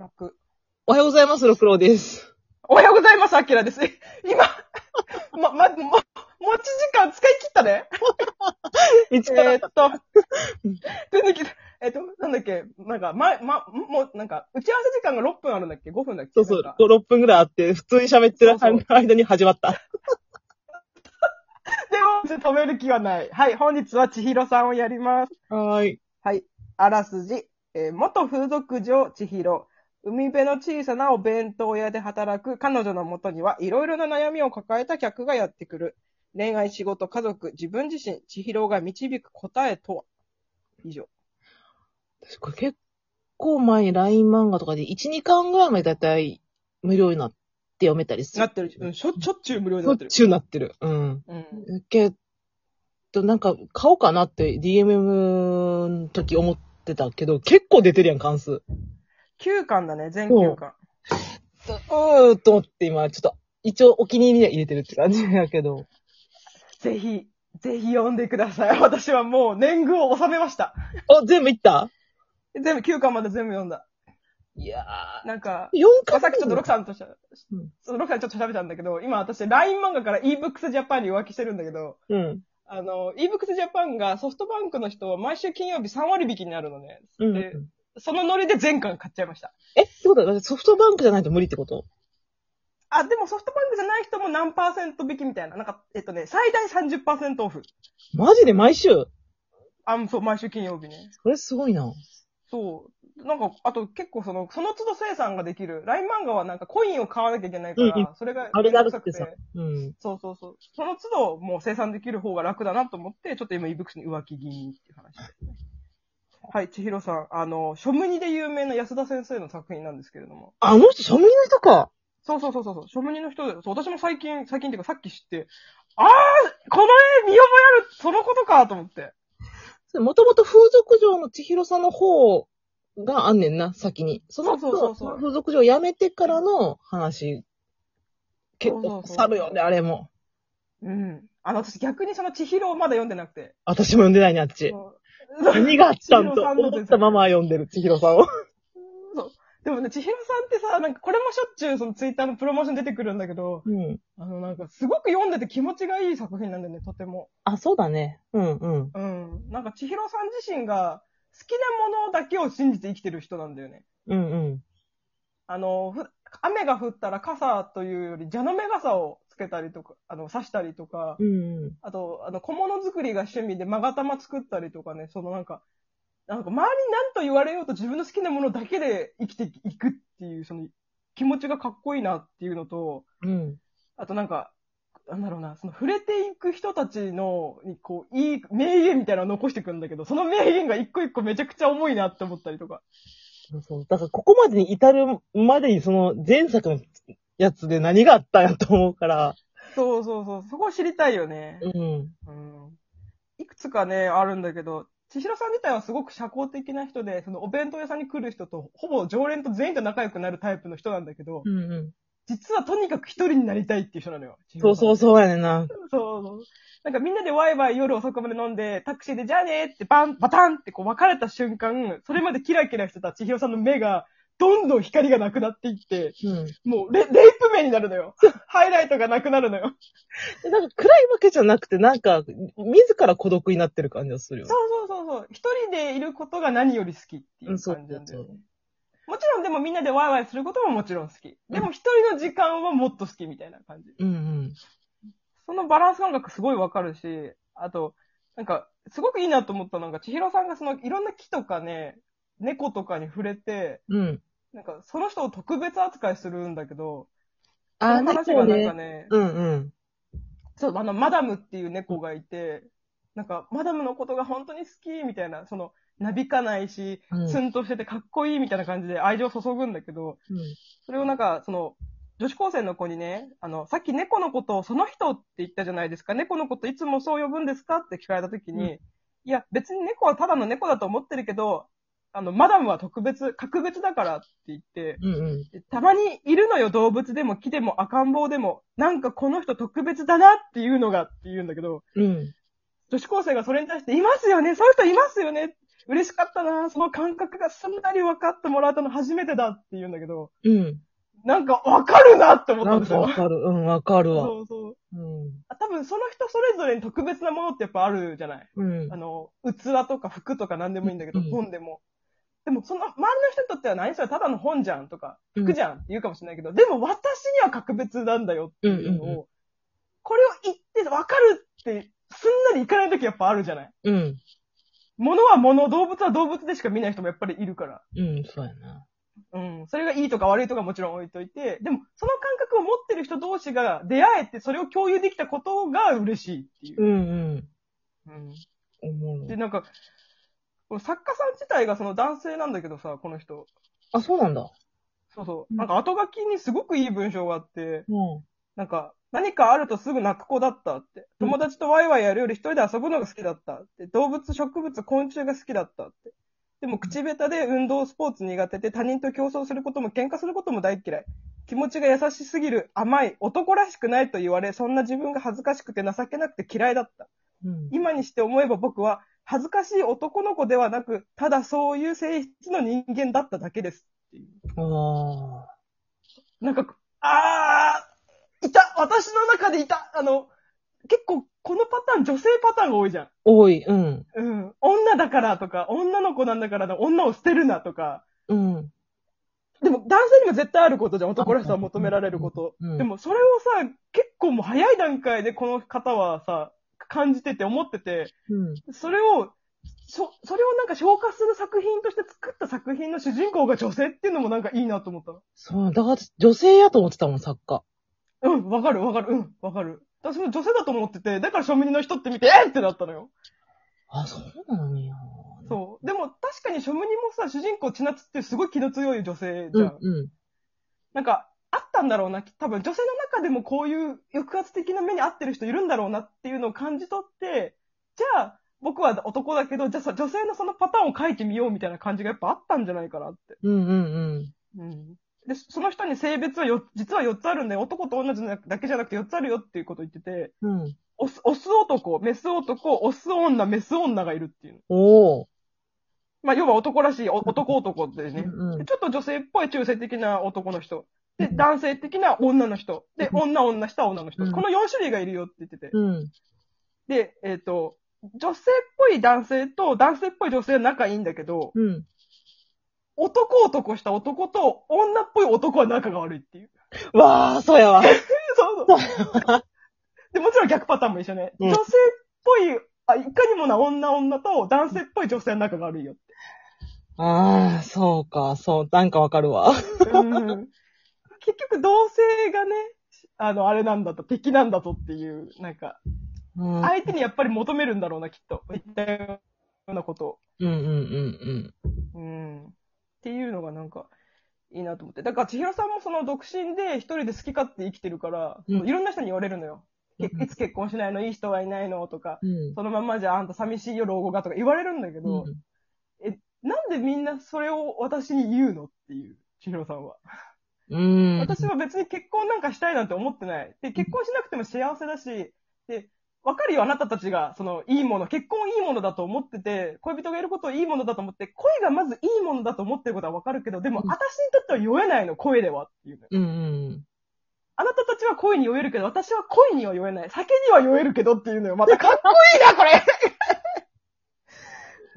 楽。おはようございます、六郎です。おはようございます、アキラです。今、ま、ま、も、持ち時間使い切ったね。一えーっと、全然聞いた。えーっと、なんだっけ、なんか、ま、ま、もう、なんか、打ち合わせ時間が6分あるんだっけ ?5 分だっけ？そうそうなんか、5、6分ぐらいあって、普通に喋ってるそうそう間に始まった。でも、止める気はない。はい、本日は千尋さんをやります。はーい。はい。あらすじ。えー元風俗嬢千尋。海辺の小さなお弁当屋で働く彼女のもとにはいろいろな悩みを抱えた客がやってくる。恋愛、仕事、家族、自分自身、千尋が導く答えとは？以上。私これ結構前に LINE 漫画とかで1、2巻ぐらいまでだいたい無料になって読めたりする。なってる。うん、しょ、しょっちゅう無料になっる。しょってちゅうなってる。うん。うん。けど、なんか、買おうかなって DMM の時思ってたけど、結構出てるやん、関数。9巻だね、全9巻。うーん、と思って今、ちょっと、一応お気に入りには入れてるって感じやけど。ぜひ、ぜひ読んでください。私はもう年貢を収めました。あ、全部いった？全部、9巻まで全部読んだ。いやなんか、ー、4まあ、巻さっきちょっとロクさんとしゃ、うんそのロクさんちょっと喋ったんだけど、今私 LINE 漫画から ebooks Japan に浮気してるんだけど、うん。あの、ebooks Japan がソフトバンクの人は毎週金曜日3割引きになるのね。うん。で、そのノリで全巻買っちゃいました。え、ってことは、ソフトバンクじゃないと無理ってこと？あ、でもソフトバンクじゃない人も何パーセント引きみたいな。なんか、えっとね、最大30%オフ。マジで毎週？あ、そう、毎週金曜日ね。それすごいな。そう。なんか、あと結構その、その都度生産ができる。LINE 漫画はなんかコインを買わなきゃいけないから、うんうんそれがあれだってさ。うん。そうそうそう。その都度もう生産できる方が楽だなと思って、ちょっと今 ebooks に浮気気味っていう話ですね。はい、千尋さん。あの、書無ニで有名な安田先生の作品なんですけれども。あの人、庶民の人か。そうそうそうそう。書無ニの人で、そう、私も最近、最近っていうかさっき知って、あーこの絵見覚えあるそのことかと思って。もともと風俗嬢の千尋さんの方があんねんな、先に。そのそうそうそうそう風俗嬢辞めてからの話。結構、そうそうそうサるよね、あれも。うん。あの、私逆にその千尋をまだ読んでなくて。私も読んでないね、あっち。そう何があったんと思ったまま読んでる、千尋さんを。そう。でもね、千尋さんってさ、なんかこれもしょっちゅうそのツイッターのプロモーション出てくるんだけど、うん。あのなんかすごく読んでて気持ちがいい作品なんだよね、とても。あ、そうだね。うん、うん。うん。なんか千尋さん自身が好きなものだけを信じて生きてる人なんだよね。うん、うん。あの、ふ雨が降ったら傘というより蛇の目傘をつけたりとか、あの、刺したりとか、うん、うん。あと、あの、小物作りが趣味で勾玉作ったりとかね、そのなんか、なんか周りに何と言われようと自分の好きなものだけで生きていくっていう、その気持ちがかっこいいなっていうのと、うん。あとなんか、なんだろうな、その触れていく人たちの、にこう、いい名言みたいなのを残していくんだけど、その名言が一個一個めちゃくちゃ重いなって思ったりとか。そうそう。だから、ここまでに至るまでに、その、前作のやつで何があったんやと思うから。そうそうそう、そこを知りたいよね。うん。うん。いくつかね、あるんだけど、千尋さん自体はすごく社交的な人で、そのお弁当屋さんに来る人と、ほぼ常連と全員と仲良くなるタイプの人なんだけど、うん、うん。実はとにかく一人になりたいっていう人なのよ。そうそうう。そうやねんな。そうそう。なんかみんなでワイワイ夜遅くまで飲んで、タクシーでじゃあねーってバン、バタンってこう別れた瞬間、それまでキラキラしてた千尋さんの目が、どんどん光がなくなっていって、うん。もうレレイプ目になるのよ。ハイライトがなくなるのよ。でなんか暗いわけじゃなくて、なんか、自ら孤独になってる感じがするよ。そうそうそうそう。一人でいることが何より好きっていう感じなんだようんそうそうね。もちろんでもみんなでワイワイすることももちろん好き。でも一人の時間はもっと好きみたいな感じ。うんうん。そのバランス感覚すごいわかるし、あと、なんか、すごくいいなと思ったのが、千尋さんがそのいろんな木とかね、猫とかに触れて、うん。なんかその人を特別扱いするんだけど、あ、その話がなんかね。ね、うんうん。そう、あの、マダムっていう猫がいて、なんか、マダムのことが本当に好きみたいな、その、なびかないし、うんツンとしててかっこいいみたいな感じで愛情を注ぐんだけど、うん。それをなんか、その、女子高生の子にね、あの、さっき猫のことをその人って言ったじゃないですか。猫のこといつもそう呼ぶんですかって聞かれた時に、ういや、別に猫はただの猫だと思ってるけど、あの、マダムは特別、格別だからって言って、うんうん。でたまにいるのよ、動物でも木でも赤ん坊でも。なんかこの人特別だなっていうのがって言うんだけど、うん。女子高生がそれに対して、いますよねそういう人いますよね嬉しかったな、その感覚がすんなり分かってもらえたの初めてだって言うんだけど、うん。なんか分かるなって思ったなんんですよ。かわかる。うん、わかるわ。そうそう。うん。あ多分その人それぞれに特別なものってやっぱあるじゃないうんあ。の、器とか服とか何でもいいんだけど、うん本でも。でも、その、周りの人にとっては何それただの本じゃんとか、服じゃんって言うかもしれないけど、でも私には格別なんだよっていうのを、うんうんうこれを言って分かるって、すんなりいかない時やっぱあるじゃない？うん。物は物、動物は動物でしか見ない人もやっぱりいるから。うん、そうやな。うん。それがいいとか悪いとかもちろん置いといて、でも、その感覚を持ってる人同士が出会えて、それを共有できたことが嬉しいっていうう。ん、うん。うん。思うで、。なんか、この作家さん自体がその男性なんだけどさ、この人。あ、そうなんだ。そうそうう。んなんか後書きにすごくいい文章があって、うん。なんか、何かあるとすぐ泣く子だったって。うん友達とワイワイやるより一人で遊ぶのが好きだったって。動物、植物、昆虫が好きだったって。でも口下手で運動、スポーツ苦手で他人と競争することも喧嘩することも大嫌い。気持ちが優しすぎる、甘い、男らしくないと言われ、そんな自分が恥ずかしくて情けなくて嫌いだった。うん。今にして思えば僕は恥ずかしい男の子ではなく、ただそういう性質の人間だっただけですっていう。なんか、あー、いた私の中でいたあの、結構このパターン、女性パターンが多いじゃん。多い。うん。うん。女だからとか、女の子なんだからの女を捨てるなとか。うん。でも男性にも絶対あることじゃん。男らしさを求められること。うんでもそれをさ、結構もう早い段階でこの方はさ、感じてて思ってて、うん。それを、そ、それをなんか消化する作品として作った作品の主人公が女性っていうのもなんかいいなと思ったの。そう、だから女性やと思ってたもん、作家。うん、わかるわかる。うん、わかる。私も女性だと思ってて、だから庶民の人って見て、えーってなったのよ。あ、そうなのや。そう。でも確かに庶民もさ、主人公千夏ってすごい気の強い女性じゃん。うん、うん。なんか、あったんだろうな。多分女性の中でもこういう抑圧的な目に遭ってる人いるんだろうなっていうのを感じ取って、じゃあ、僕は男だけど、じゃあさ、女性のそのパターンを書いてみようみたいな感じがやっぱあったんじゃないかなって。うん、うん、うん。で、その人に性別はよ、実は4つあるんだよ。男と女じだけじゃなくて4つあるよっていうことを言ってて、うん。うん。オス、オス男、メス男、オス女、メス女がいるっていうの。おー。まあ、要は男らしいお男男でね。うんうんでちょっと女性っぽい中性的な男の人。で、男性的な女の人。で、女女した女の人。うんこの4種類がいるよって言ってて。うん。で、えっ、と、女性っぽい男性と男性っぽい女性は仲いいんだけど、うん。男男した男と女っぽい男は仲が悪いっていう。わあ、そうやわ。そうそう。で、もちろん逆パターンも一緒ね。うん女性っぽい、あ、いかにもな女女と男性っぽい女性は仲が悪いよって。ああ、そうか、そう、なんかわかるわ。うん結局同性がね、あの、あれなんだと、敵なんだとっていう、なんか、うん、相手にやっぱり求めるんだろうな、きっと。言ったようなことを。うん、うん、うん、うん。っていうのがなんか、いいなと思って。だから、千尋さんもその独身で一人で好き勝手生きてるから、うんいろんな人に言われるのよ。いつ結婚しないのいい人はいないのとか、うん。そのままじゃあんた寂しいよ、老後がとか言われるんだけど、うんなんでみんなそれを私に言うの？っていう、千尋さんは。うん。私は別に結婚なんかしたいなんて思ってない。で、結婚しなくても幸せだし、で、わかるよ、あなたたちが、その、いいもの、結婚いいものだと思ってて、恋人がいることをいいものだと思って、恋がまずいいものだと思ってることはわかるけど、でも、うん私にとっては酔えないの、声ではっていうのよ。うん、うん。あなたたちは恋に酔えるけど、私は恋には酔えない。酒には酔えるけどっていうのよ。またかっこいいな、これ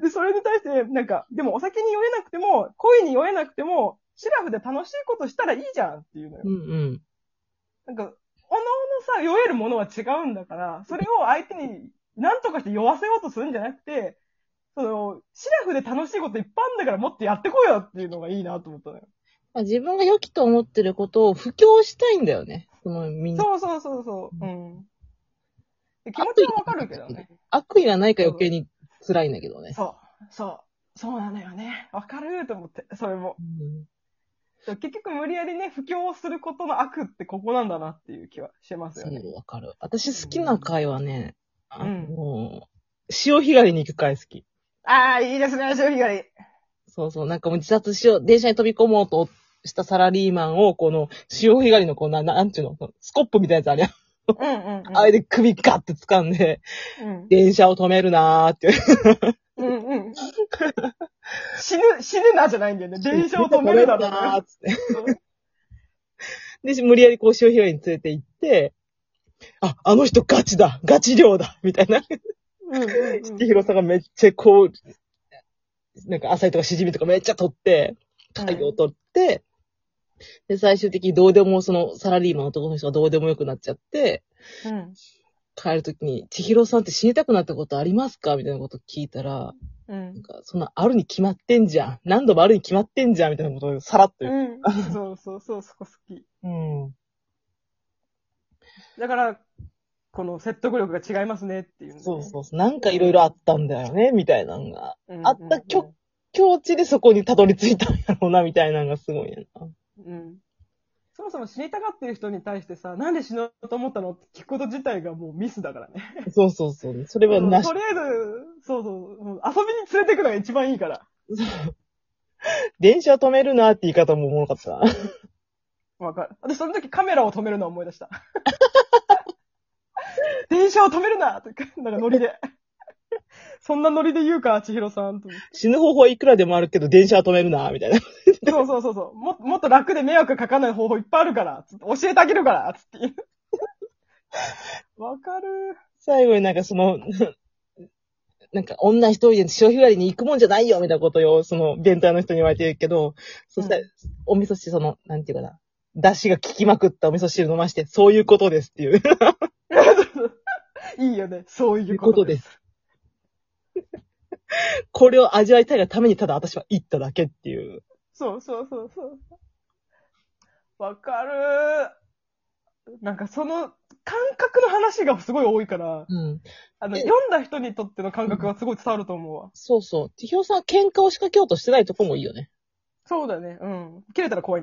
で、それに対して、なんか、でもお酒に酔えなくても、恋に酔えなくても、シラフで楽しいことしたらいいじゃんっていうのよ。うん、うん。なんか、おのおのさ、酔えるものは違うんだから、それを相手に何とかして酔わせようとするんじゃなくて、その、シラフで楽しいこといっぱいあるんだからもっとやってこいよっていうのがいいなと思ったのよ。まあ、自分が良きと思ってることを布教したいんだよね。そのみんな。そうそうそうそう。うん。で気持ちはわかるけどね。悪意がないから余計に辛いんだけどね。そう、そう、そうなのよね。わかると思って、それも。うん結局無理やりね、布教することの悪ってここなんだなっていう気はしますそよね。う、わかる。私好きな回はね、あうんの、潮干狩りに行く回好き。ああ、いいですね、潮干狩り。そうそう、なんかもう自殺しよう、電車に飛び込もうとしたサラリーマンを、この潮干狩りのこうな、なんちゅうの、スコップみたいなやつあれや。うんうん、うん。あれで首ガッて掴んで、うん。電車を止めるなーって。うんうんうん。死ぬ、死ぬなじゃないんだよね。電車を止めるなだなっつって。で、無理やりこう、潮干狩りに連れて行って、あ、あの人ガチだガチ漁だみたいな。うんうんうん千尋さんがめっちゃこう、なんか、浅いとかしじみとかめっちゃ取って、大量取って、で、最終的にどうでも、その、サラリーマンの男の人がどうでもよくなっちゃって、うん。帰るときに、千尋さんって死にたくなったことありますか？みたいなこと聞いたら、うんなん。か、そんな、あるに決まってんじゃん。何度もあるに決まってんじゃん。みたいなことをさらっと言う。うん。そうそうそう、そこ好き。うん。だから、この説得力が違いますねっていう、ね。そうそうそう。なんかいろいろあったんだよね、みたいなのが。うん。あった境地でそこにたどり着いたんやろうな、みたいなのがすごいな。うん。そもそも死にたがってる人に対してさ、なんで死のうと思ったのって聞くこと自体がもうミスだからね。そうそうそう。それはなしと。りあえず、そうそう、遊びに連れてくのが一番いいから。電車止めるなって言い方もおもろかったな。わかる。私その時カメラを止めるのを思い出した。電車を止めるなって、なんかノリで。そんなノリで言うか、千尋さんと。死ぬ方法はいくらでもあるけど、電車は止めるな、みたいな。そうそうそうそう。ももっと楽で迷惑かかんない方法いっぱいあるから、教えてあげるから、つって。わかる。最後になんかその、なんか女一人で潮干狩りに行くもんじゃないよ、みたいなことを、その、弁隊の人に言われてるけど、そしたら、お味噌汁、その、なんていうかな、出汁が効きまくったお味噌汁飲まして、そういうことですっていう。いいよね。そういうここととで。す。これを味わいたいがためにただ私は行っただけっていう。そうそうそうそう。わかる。なんかその感覚の話がすごい多いから、うん。あの、え読んだ人にとっての感覚がすごい伝わると思うわ。そうそう。千尋さんは喧嘩を仕掛けようとしてないとこもいいよね。そうだね。うん。切れたら怖いんだけど。